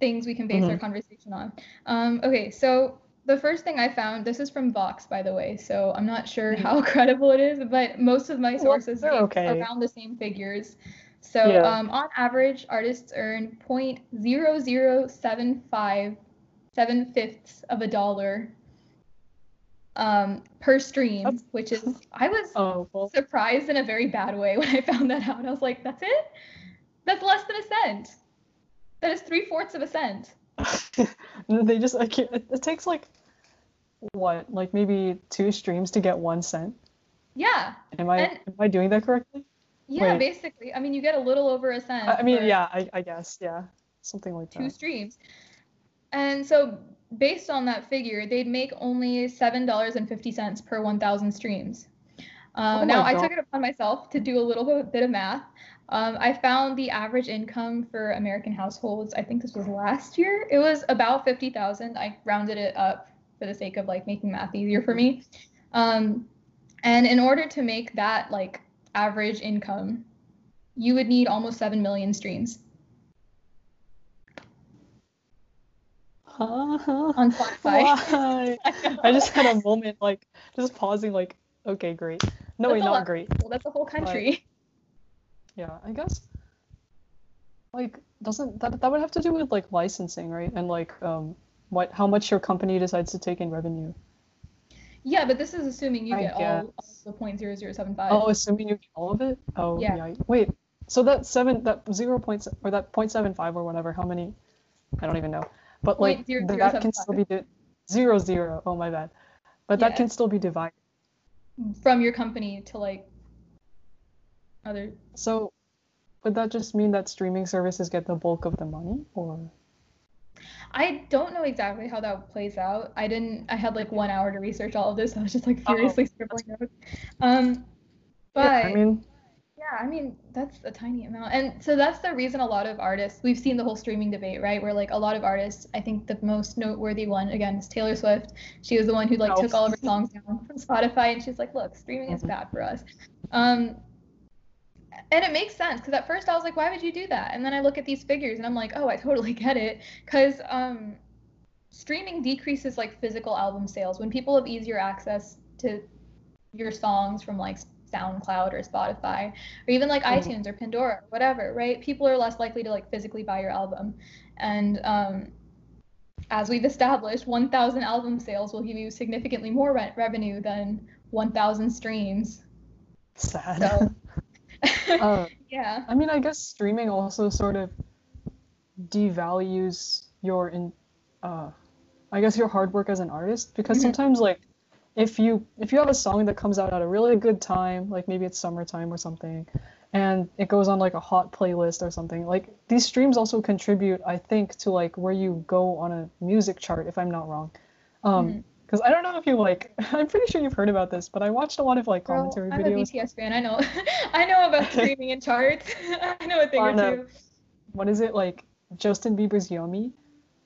S2: things we can base mm-hmm. our conversation on. Um, okay, so the first thing I found, this is from Vox, by the way, so I'm not sure mm-hmm. how credible it is, but most of my sources
S1: well, okay.
S2: around the same figures. So yeah. um, on average, artists earn 0.0075 seven fifths of a dollar um, per stream, that's... which is I was oh, well. surprised in a very bad way when I found that out. I was like, that's it? That's less than a cent. That is three fourths of a cent.
S1: they just like it, it takes like what like maybe two streams to get one cent.
S2: Yeah.
S1: Am I and, am I doing that correctly?
S2: Yeah, Wait. basically. I mean, you get a little over a cent.
S1: I mean, yeah, I, I guess, yeah, something like
S2: two
S1: that.
S2: Two streams. And so, based on that figure, they'd make only seven dollars and fifty cents per one thousand streams. Uh, oh now, I took it upon myself to do a little bit, of math. Um, I found the average income for American households. I think this was last year. It was about fifty thousand. I rounded it up for the sake of like making math easier for me. Um, and in order to make that like average income, you would need almost 7 million streams.
S1: On Spotify. I, I, just had a moment like just pausing like okay great no that's wait not lot. great
S2: well that's a whole country
S1: but, yeah I guess like doesn't that that would have to do with like licensing right and like um what how much your company decides to take in revenue
S2: yeah, but this is assuming you I get all, all the point zero zero seven five.
S1: Oh, assuming you get all of it. Oh, yeah. yeah. Wait, so that seven, that zero point or that point seven five or whatever. How many? I don't even know. But like zero, that zero, can still be di- zero zero. Oh my bad. But yeah. that can still be divided
S2: from your company to like other.
S1: So, would that just mean that streaming services get the bulk of the money, or?
S2: I don't know exactly how that plays out. I didn't. I had like one hour to research all of this. so I was just like oh, furiously oh, scribbling notes. Um, but yeah,
S1: I mean,
S2: I mean that's a tiny amount, and so that's the reason a lot of artists. We've seen the whole streaming debate, right? Where like a lot of artists. I think the most noteworthy one again is Taylor Swift. She was the one who like took all of her songs down from Spotify, and she's like, "Look, streaming mm-hmm. is bad for us." Um, and it makes sense because at first I was like, why would you do that? And then I look at these figures and I'm like, oh, I totally get it. Because um, streaming decreases like physical album sales when people have easier access to your songs from like SoundCloud or Spotify or even like mm-hmm. iTunes or Pandora or whatever, right? People are less likely to like physically buy your album. And um, as we've established, 1,000 album sales will give you significantly more rent revenue than 1,000 streams.
S1: Sad.
S2: So, uh, yeah.
S1: I mean, I guess streaming also sort of devalues your in, uh, I guess your hard work as an artist because mm-hmm. sometimes like if you if you have a song that comes out at a really good time, like maybe it's summertime or something, and it goes on like a hot playlist or something, like these streams also contribute, I think, to like where you go on a music chart, if I'm not wrong. Um,
S2: Mhm.
S1: because I don't know if you like, I'm pretty sure you've heard about this, but I watched a lot of like commentary
S2: Girl,
S1: commentary
S2: I'm a
S1: videos.
S2: BTS fan. I know. I know about streaming and charts. I know a thing
S1: I
S2: or two.
S1: What is it like? Justin Bieber's Yummy,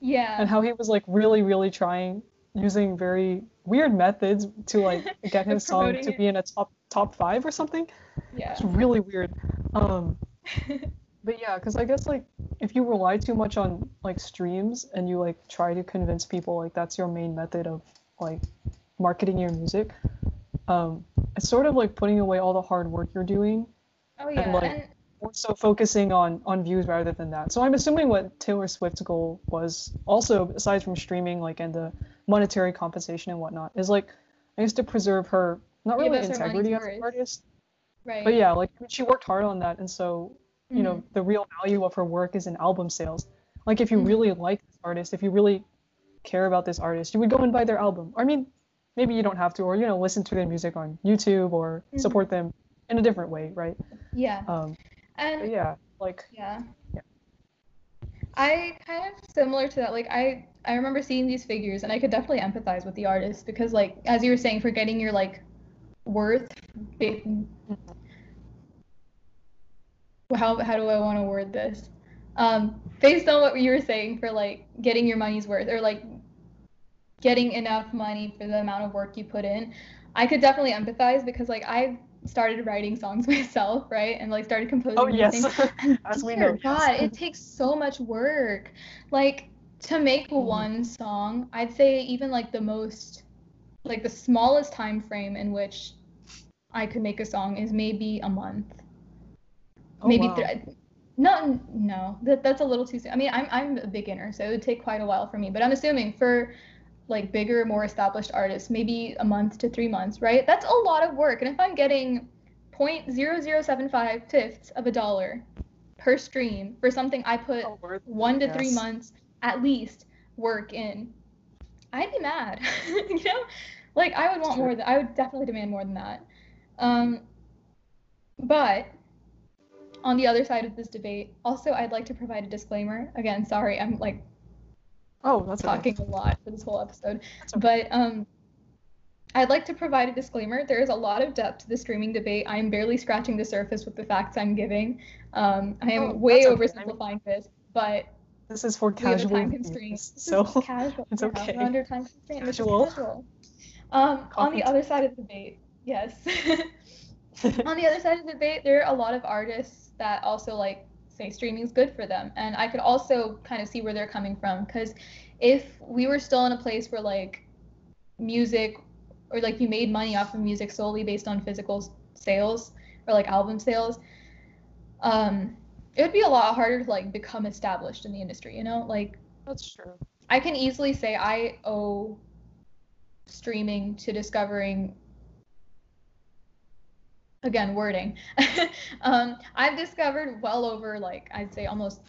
S2: Yeah.
S1: and how he was like really, really trying using very weird methods to like get his song to
S2: it.
S1: be in a top top five or something.
S2: Yeah.
S1: It's really weird. Um, but yeah, because I guess like if you rely too much on like streams and you like try to convince people like that's your main method of like marketing your music, um, it's sort of like putting away all the hard work you're doing
S2: oh yeah.
S1: like,
S2: and
S1: more so focusing on on views rather than that. So I'm assuming what Taylor Swift's goal was also aside from streaming like and the monetary compensation and whatnot is like I used to preserve her not really
S2: us her money's
S1: integrity as an artist,
S2: right.
S1: but yeah, like she worked hard on that and so you know
S2: Mhm.
S1: the real value of her work is in album sales. Like if you
S2: Mhm.
S1: really like this artist, if you really care about this artist, you would go and buy their album. I mean, maybe you don't have to, or you know, listen to their music on YouTube or
S2: Mhm.
S1: support them in a different way, right?
S2: Yeah.
S1: Um,
S2: And
S1: yeah, like
S2: Yeah. I kind of similar to that. Like I I remember seeing these figures and I could definitely empathize with the artist because like as you were saying for getting your like worth how how do I want to word this? Um based on what you were saying for like getting your money's worth or like getting enough money for the amount of work you put in. I could definitely empathize because like I started writing songs myself, right? And like started composing
S1: Oh yes.
S2: And
S1: as we know.
S2: God,
S1: yes.
S2: it takes so much work. Like to make
S1: Mhm.
S2: one song, I'd say even like the most like the smallest time frame in which I could make a song is maybe a month.
S1: Oh,
S2: maybe
S1: wow.
S2: three. No, no, that that's a little too soon. I mean, I'm I'm a beginner, so it would take quite a while for me. But I'm assuming for like bigger, more established artists, maybe a month to three months, right? That's a lot of work. And if I'm getting 0.0075 fifths of a dollar per stream for something I put
S1: Oh,
S2: one to three months at least work in, I'd be mad. you know, like I would want more. Than, I would definitely demand more than that. Um, but on the other side of this debate, also I'd like to provide a disclaimer. Again, sorry, I'm like
S1: Oh, that's okay.
S2: talking a lot for this whole episode.
S1: Okay.
S2: But um, I'd like to provide a disclaimer. There is a lot of depth to the streaming debate. I am barely scratching the surface with the facts I'm giving. Um, I am
S1: Oh,
S2: way
S1: okay. I mean-
S2: oversimplifying this, but
S1: This is for casual
S2: time
S1: viewers,
S2: constraint. This
S1: so
S2: casual.
S1: it's okay.
S2: We're under time constraint.
S1: Casual.
S2: casual. Um, on the other side of the debate, yes. on the other side of the debate, there are a lot of artists that also like say streaming is good for them, and I could also kind of see where they're coming from because if we were still in a place where like music or like you made money off of music solely based on physical sales or like album sales, um, it would be a lot harder to like become established in the industry. You know, like
S1: That's true.
S2: I can easily say I owe streaming to discovering again wording. um, I've discovered well over like I'd say almost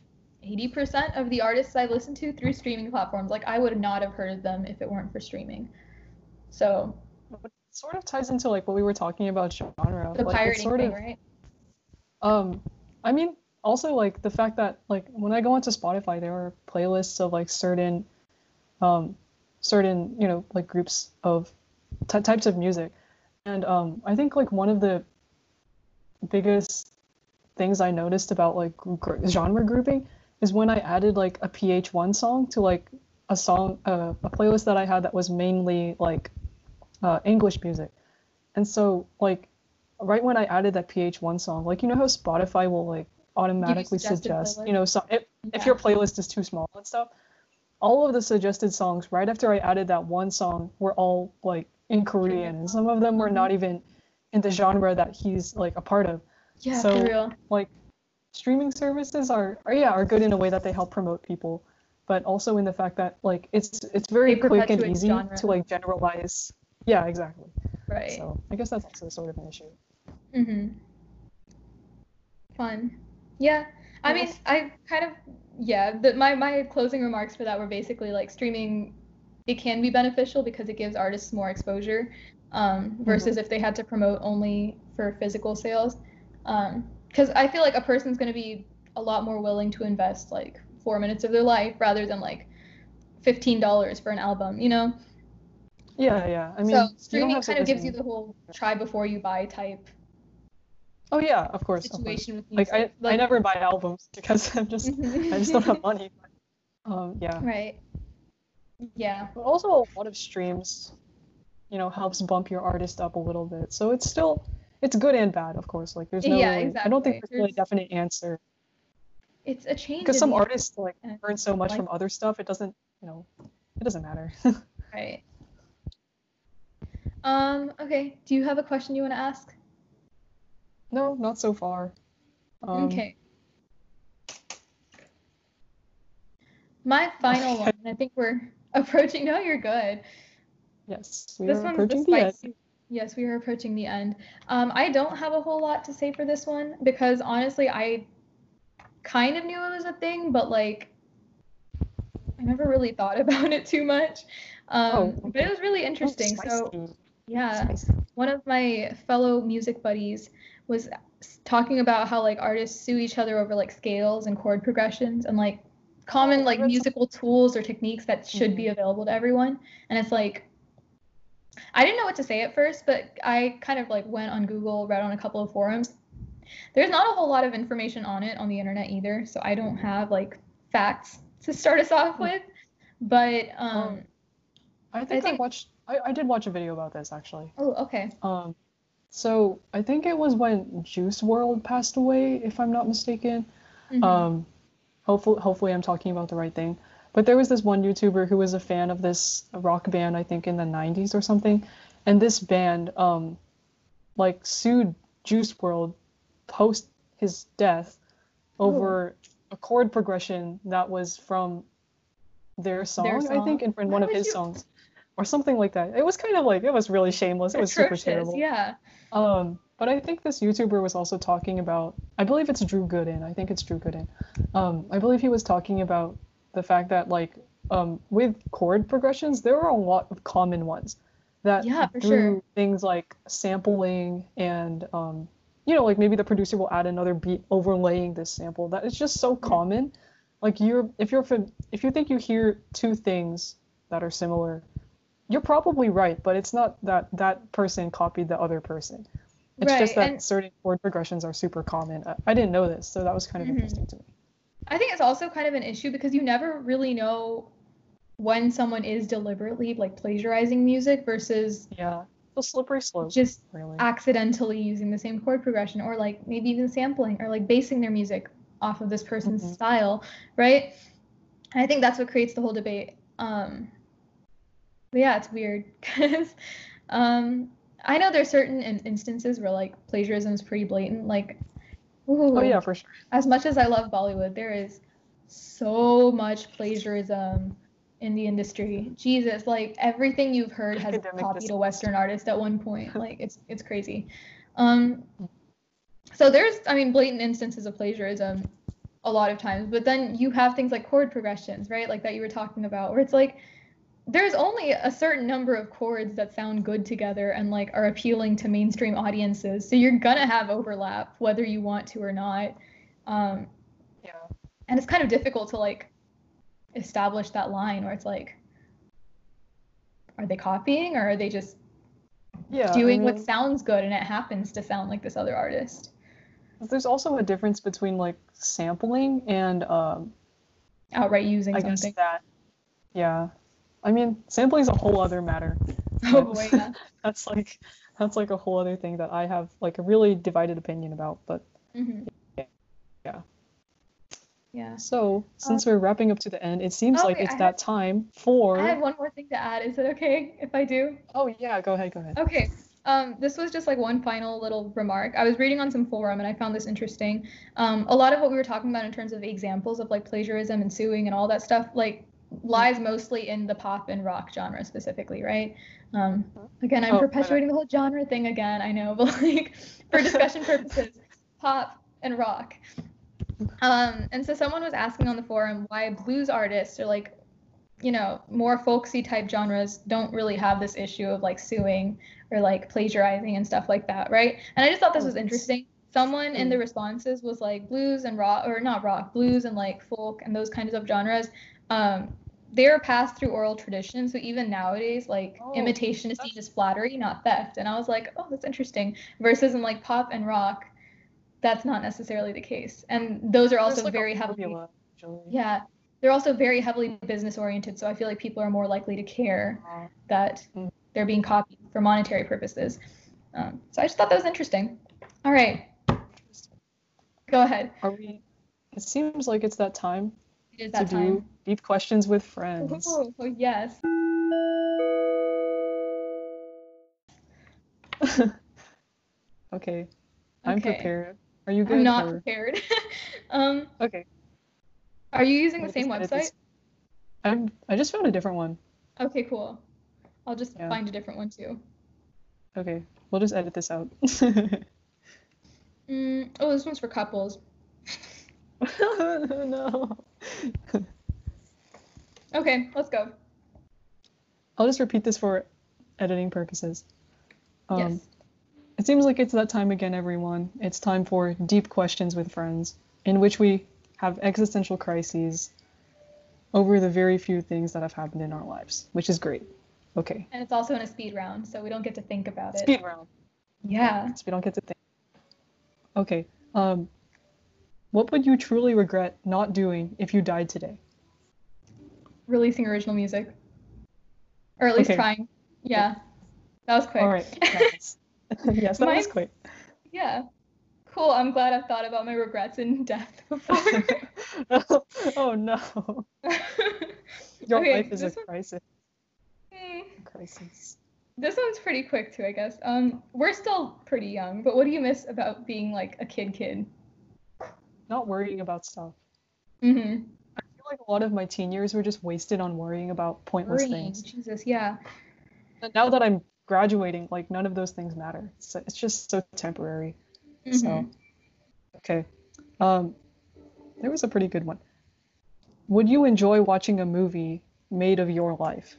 S2: 80% of the artists I listen to through streaming platforms. Like I would not have heard of them if it weren't for streaming. So
S1: It sort of ties into like what we were talking about genre.
S2: the
S1: like,
S2: pirating
S1: sort
S2: thing,
S1: of,
S2: right?
S1: Um, I mean, also like the fact that like when I go onto Spotify, there are playlists of like certain, um, certain you know like groups of ty types of music, and um, I think like one of the biggest things I noticed about like gr- genre grouping is when I added like a pH-1 song to like a song uh, a playlist that I had that was mainly like uh, English music, and so like right when I added that pH-1 song, like you know how Spotify will like automatically suggest, you know, so if, if your playlist is too small and stuff, all of the suggested songs right after I added that one song were all like in Korean, and some of them were not even in the genre that he's like a part of.
S2: Yeah,
S1: so-
S2: for real.
S1: Like streaming services are, are yeah, are good in a way that they help promote people, but also in the fact that like it's it's very
S2: They
S1: quick and easy
S2: genre.
S1: to like generalize. Yeah, exactly.
S2: Right.
S1: So I guess that's also sort of an issue.
S2: Mhm. Fun. Yeah. I mean, I kind of yeah. The, my my closing remarks for that were basically like streaming it can be beneficial because it gives artists more exposure um, versus mm-hmm. if they had to promote only for physical sales. Because um, I feel like a person's going to be a lot more willing to invest like four minutes of their life rather than like fifteen dollars for an album, you know?
S1: Yeah, yeah. I mean,
S2: so streaming kind of gives you the whole try before you buy type.
S1: Oh yeah, of course. Situation of course. Like I, like, I never buy albums because I'm just I just don't have money. Um, yeah.
S2: Right. Yeah.
S1: But also a lot of streams, you know, helps bump your artist up a little bit. So it's still it's good and bad, of course. Like there's no
S2: yeah,
S1: really,
S2: exactly.
S1: I don't think there's, there's really a definite answer.
S2: It's a change.
S1: Because some artists like earn so much from other stuff, it doesn't, you know, it doesn't matter.
S2: right. Um, okay. Do you have a question you want to ask?
S1: No, not so far.
S2: Um, okay. My final one. I think we're approaching. No, you're good.
S1: Yes, we this are approaching the end.
S2: Yes, we are approaching the end. Um, I don't have a whole lot to say for this one because honestly, I kind of knew it was a thing, but like I never really thought about it too much. Um, oh, okay. But it was really interesting. Oh, so yeah, spicy. one of my fellow music buddies was talking about how like artists sue each other over like scales and chord progressions and like common like musical tools or techniques that should be mm-hmm. available to everyone. And it's like I didn't know what to say at first, but I kind of like went on Google, read on a couple of forums. There's not a whole lot of information on it on the internet either, so I don't have like facts to start us off with. But um, um
S1: I think I, think I watched I, I did watch a video about this actually.
S2: Oh, okay.
S1: Um so I think it was when Juice WRLD passed away, if I'm not mistaken. Mm-hmm. Um, hopefully, hopefully I'm talking about the right thing. But there was this one YouTuber who was a fan of this rock band, I think in the 90s or something, and this band, um, like sued Juice WRLD post his death over oh. a chord progression that was from their song, their song? I think, in, in one of his you... songs or something like that. It was kind of like it was really shameless. It was Atrocious, super terrible.
S2: Yeah.
S1: Um, but I think this YouTuber was also talking about. I believe it's Drew Gooden. I think it's Drew Gooden. Um, I believe he was talking about the fact that like um, with chord progressions, there are a lot of common ones that
S2: yeah, for
S1: through
S2: sure.
S1: things like sampling and um, you know like maybe the producer will add another beat overlaying this sample. That it's just so common. Like you're if you're if you think you hear two things that are similar you're probably right, but it's not that that person copied the other person. It's right. just that and certain chord progressions are super common. I, I, didn't know this, so that was kind of mm-hmm. interesting to me.
S2: I think it's also kind of an issue because you never really know when someone is deliberately like plagiarizing music versus
S1: yeah, the slippery slope.
S2: Just really. accidentally using the same chord progression or like maybe even sampling or like basing their music off of this person's mm-hmm. style, right? And I think that's what creates the whole debate. Um, but yeah, it's weird because um, I know there's certain in- instances where like plagiarism is pretty blatant. Like,
S1: ooh, oh yeah, for sure.
S2: As much as I love Bollywood, there is so much plagiarism in the industry. Jesus, like everything you've heard has copied a Western artist at one point. Like it's it's crazy. Um, so there's, I mean, blatant instances of plagiarism a lot of times, but then you have things like chord progressions, right? Like that you were talking about, where it's like there's only a certain number of chords that sound good together and like are appealing to mainstream audiences. So you're gonna have overlap whether you want to or not. Um,
S1: yeah.
S2: And it's kind of difficult to like establish that line where it's like, are they copying or are they just yeah, doing I mean, what sounds good and it happens to sound like this other artist?
S1: There's also a difference between like sampling and um,
S2: outright using
S1: I
S2: something.
S1: Guess that, yeah, I mean, sampling is a whole other matter.
S2: Oh boy, yeah.
S1: that's like that's like a whole other thing that I have like a really divided opinion about. But
S2: mm-hmm.
S1: yeah.
S2: Yeah.
S1: So since um, we're wrapping up to the end, it seems like it's I that time for.
S2: I have one more thing to add. Is it okay if I do?
S1: Oh yeah, go ahead, go ahead.
S2: Okay. Um, this was just like one final little remark. I was reading on some forum and I found this interesting. Um, a lot of what we were talking about in terms of examples of like plagiarism and suing and all that stuff, like lies mostly in the pop and rock genre specifically, right? Um, again, I'm oh, perpetuating the whole genre thing again, I know, but like for discussion purposes, pop and rock. Um, and so someone was asking on the forum why blues artists are like you know, more folksy type genres don't really have this issue of like suing or like plagiarizing and stuff like that, right? And I just thought this was interesting. Someone in the responses was like blues and rock, or not rock, blues and like folk and those kinds of genres. Um, they're passed through oral tradition. So even nowadays, like
S1: Oh,
S2: imitation is seen as flattery, not theft. And I was like, oh, that's interesting. Versus in like pop and rock, that's not necessarily the case. And those are also
S1: like,
S2: very heavily yeah, they're also very heavily business oriented, so I feel like people are more likely to care that
S1: Mm.
S2: they're being copied for monetary purposes. Um, so I just thought that was interesting. All right, go ahead.
S1: Are we? It seems like it's that time to
S2: that
S1: do
S2: time.
S1: deep questions with friends.
S2: Oh, oh, yes.
S1: okay, I'm
S2: Okay.
S1: prepared. Are you good?
S2: I'm not
S1: or-
S2: prepared. um,
S1: Okay.
S2: are you using the same website?
S1: I'm. I just found a different one.
S2: Okay, cool. I'll just
S1: Yeah.
S2: find a different one too.
S1: Okay, we'll just edit this out.
S2: Mm, oh, this one's for couples.
S1: no.
S2: Okay, let's go.
S1: I'll just repeat this for editing purposes. Um,
S2: yes.
S1: It seems like it's that time again, everyone. It's time for Deep Questions with Friends, in which we have existential crises over the very few things that have happened in our lives, which is great. Okay.
S2: And it's also in a speed round, so we don't get to think about it.
S1: Speed round.
S2: Yeah.
S1: So we don't get to think. Okay. Um, what would you truly regret not doing if you died today?
S2: releasing original music. Or at least
S1: Okay.
S2: trying. Yeah. That was quick.
S1: All right. Yes, yes that was quick.
S2: Yeah. Cool. I'm glad I've thought about my regrets in death before.
S1: oh no. Your
S2: Okay,
S1: life is a
S2: one-
S1: crisis.
S2: Hmm,
S1: Crisis.
S2: this one's pretty quick too, I guess. Um, we're still pretty young, but what do you miss about being like a kid kid?
S1: Not worrying about stuff.
S2: Mm-hmm.
S1: I feel like a lot of my teen years were just wasted on worrying about pointless
S2: Worrying.
S1: things.
S2: Jesus, yeah.
S1: And now that I'm graduating, like none of those things matter. So it's just so temporary. So
S2: Mhm.
S1: okay. Um there was a pretty good one. Would you enjoy watching a movie made of your life?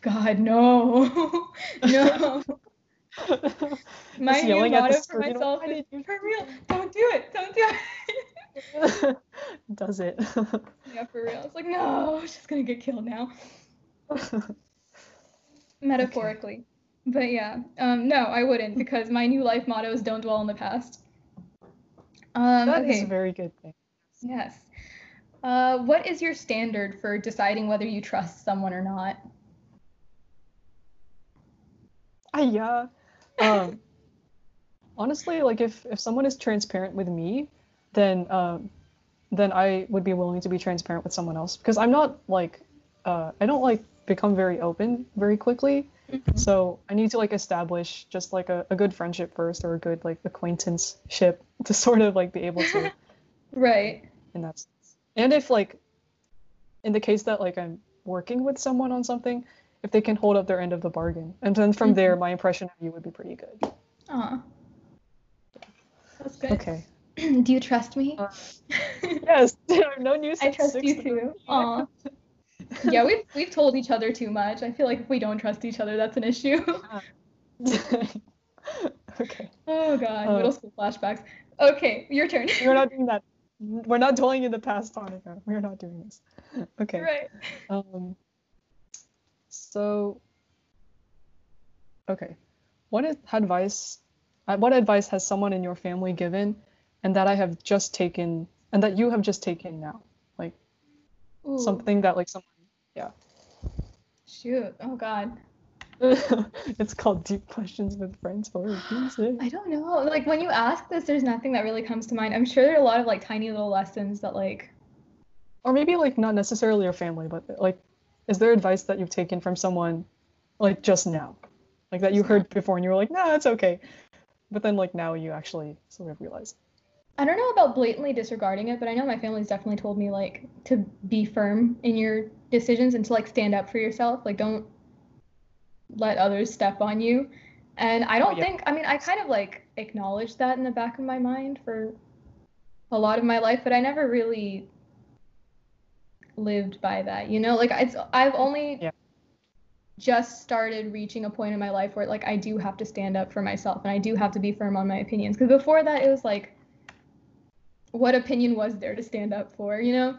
S2: God, no. no. My new
S1: yelling at the
S2: motto for myself
S1: "Why
S2: is for real, don't do it. Don't do it.
S1: Does it?
S2: yeah, for real. It's like, no, she's gonna get killed now. Metaphorically. But yeah. Um, no, I wouldn't because my new life motto is don't dwell on the past. Um,
S1: That is
S2: okay.
S1: a very good thing.
S2: Yes. Uh, what is your standard for deciding whether you trust someone or not?
S1: Ah, yeah. Um, honestly, like if if someone is transparent with me, then um, then I would be willing to be transparent with someone else because I'm not like uh, I don't like become very open very quickly. So I need to like establish just like a, a good friendship first or a good like acquaintanceship to sort of like be able to
S2: Right.
S1: in that sense. And if like in the case that like I'm working with someone on something, if they can hold up their end of the bargain. And then from there my impression of you would be pretty good.
S2: Aw. That's good.
S1: Okay.
S2: Do you trust me?
S1: Uh, Yes, I've known you since I
S2: trust you too.
S1: grade.
S2: Aw. yeah, we've we've told each other too much. I feel like if we don't trust each other, that's an issue.
S1: okay.
S2: oh god,
S1: Uh,
S2: middle school flashbacks. Okay, your turn.
S1: We're not doing that. We're not dwelling in the past, Hanukkah. We're not doing this. Okay.
S2: Right.
S1: Um, so, okay. What is, advice, uh, what advice has someone in your family given and that I have just taken, and that you have just taken now? Like
S2: Ooh,
S1: something that like someone, yeah.
S2: Shoot. Oh god.
S1: it's called Deep Questions with Friends for.
S2: I don't know. Like when you ask this, there's nothing that really comes to mind. I'm sure there are a lot of like tiny little lessons that like
S1: Or maybe like not necessarily your family, but like, is there advice that you've taken from someone like just now? Like that you heard before and you were like, no, it's okay. But then like now you actually sort of realize.
S2: I don't know about blatantly disregarding it, but I know my family's definitely told me like to be firm in your decisions and to like stand up for yourself. Like don't let others step on you. And I don't oh,
S1: yeah.
S2: think I mean I kind of like acknowledged that in the back of my mind for a lot of my life, but I never really lived by that. You know, like it's I've only
S1: Yeah.
S2: just started reaching a point in my life where like I do have to stand up for myself and I do have to be firm on my opinions. Because before that, it was like, what opinion was there to stand up for? You know?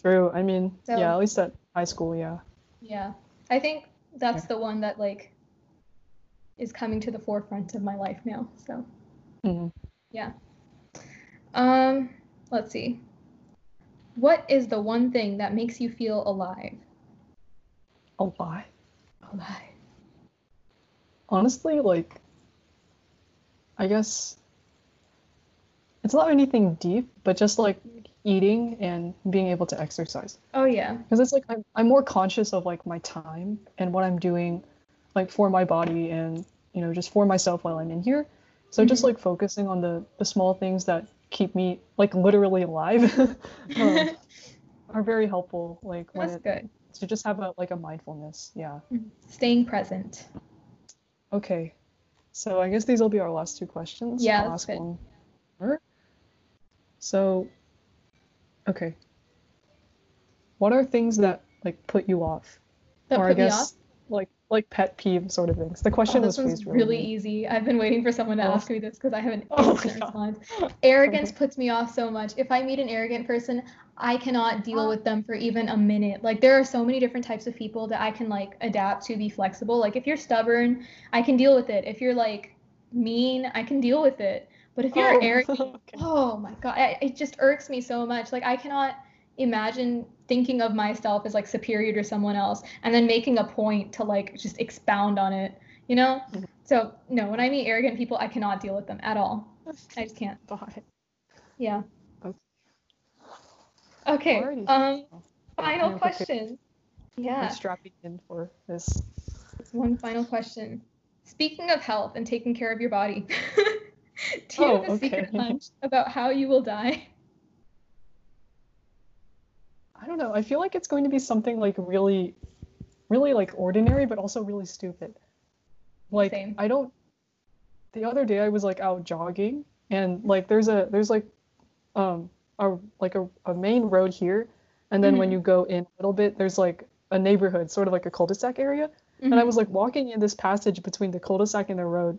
S1: True. I mean,
S2: So-
S1: yeah, at least at high school, yeah.
S2: Yeah. I think that's the one that like is coming to the forefront of my life now. So
S1: hmm
S2: yeah. Um, let's see. What is the one thing that makes you feel alive?
S1: A lie.
S2: Alive.
S1: Honestly, like, I guess it's not anything deep, but just like eating and being able to exercise.
S2: Oh yeah.
S1: Because it's like I'm, I'm more conscious of like my time and what I'm doing, like for my body and you know just for myself while I'm in here. So just
S2: Mhm.
S1: like focusing on the the small things that keep me like literally alive um, are very helpful. Like when
S2: That's
S1: it,
S2: good.
S1: to just have a like a mindfulness. Yeah.
S2: Staying present.
S1: Okay. So I guess these will be our last two questions.
S2: Yeah, that's good.
S1: one. So, okay. What are things that like put you off?
S2: That
S1: or
S2: put
S1: I
S2: me
S1: guess
S2: off.
S1: like like pet peeve sort of things. The
S2: Oh,
S1: question
S2: this
S1: was
S2: one's really
S1: weird.
S2: easy. I've been waiting for someone to
S1: Oh.
S2: ask me this because I have an
S1: Oh
S2: response. Arrogance puts me off so much. If I meet an arrogant person, I cannot deal with them for even a minute. Like there are so many different types of people that I can like adapt to be flexible. Like if you're stubborn, I can deal with it. If you're like mean, I can deal with it. But if you're
S1: Oh,
S2: arrogant,
S1: okay.
S2: oh my god, I, it just irks me so much. Like I cannot imagine thinking of myself as like superior to someone else and then making a point to like just expound on it, you know?
S1: Mhm.
S2: So no, when I meet arrogant people, I cannot deal with them at all. I just can't.
S1: Bye.
S2: Yeah.
S1: Okay.
S2: Okay. Um, final
S1: I'm
S2: question.
S1: I'm
S2: Yeah.
S1: strapping in for this.
S2: One final question. Speaking of health and taking care of your body, do you
S1: Oh,
S2: have a secret
S1: okay.
S2: hunch about how you will die?
S1: I don't know. I feel like it's going to be something like really, really like ordinary, but also really stupid. Like
S2: Same.
S1: I don't. The other day I was like out jogging, and like there's a there's like, um, a like a, a main road here, and then when
S2: Mhm.
S1: you go in a little bit, there's like a neighborhood, sort of like a cul-de-sac area, and I
S2: Mhm.
S1: was like walking in this passage between the cul-de-sac and the road,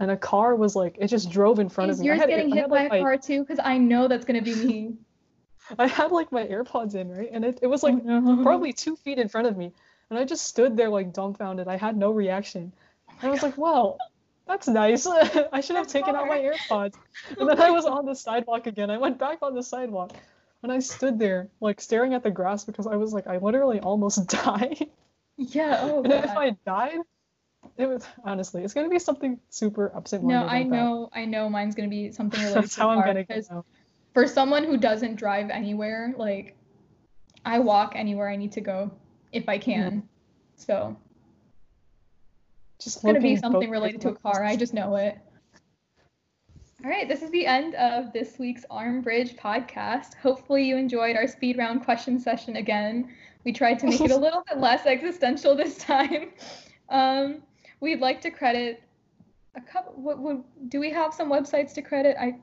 S1: and a car was like it just drove in front
S2: Is
S1: of me.
S2: Yours getting hit by
S1: like,
S2: a car too? Because I know that's gonna be me.
S1: I had like my AirPods in, right? And it, it was like
S2: Oh, no.
S1: probably two feet in front of me. And I just stood there like dumbfounded. I had no reaction. Oh and I was like, wow, that's nice. I should have taken out my. AirPods. And then I was on the sidewalk again. I went back on the sidewalk. And I stood there like staring at the grass because I was like, I literally almost died.
S2: Yeah. Oh
S1: And if. I died, it was honestly, it's gonna be something super absent-minded.
S2: No, I
S1: like that.
S2: know. I know. Mine's gonna be something related
S1: That's
S2: to
S1: how I'm gonna go.
S2: for someone who doesn't drive anywhere, like I walk anywhere I need to go if I can. So
S1: Just
S2: it's gonna be something related to a car. I just know it. All right, this is the end of this week's Arm Bridge podcast. Hopefully, you enjoyed our speed round question session again. We tried to make it a little bit less existential this time. Um, we'd like to credit a couple. What, what, do we have some websites to credit? I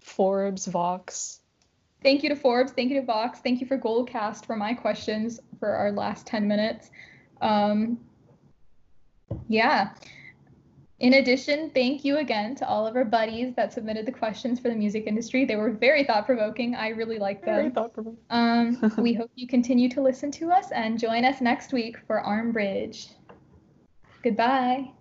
S1: Forbes, Vox.
S2: thank you to Forbes, thank you to Vox, thank you for Goldcast for my questions for our last 10 minutes. Um, yeah. In addition, thank you again to all of our buddies that submitted the questions for the music industry. They were very thought provoking. I really liked them.
S1: Very thought-provoking.
S2: Um, we hope you continue to listen to us and join us next week for Arm Bridge. Goodbye.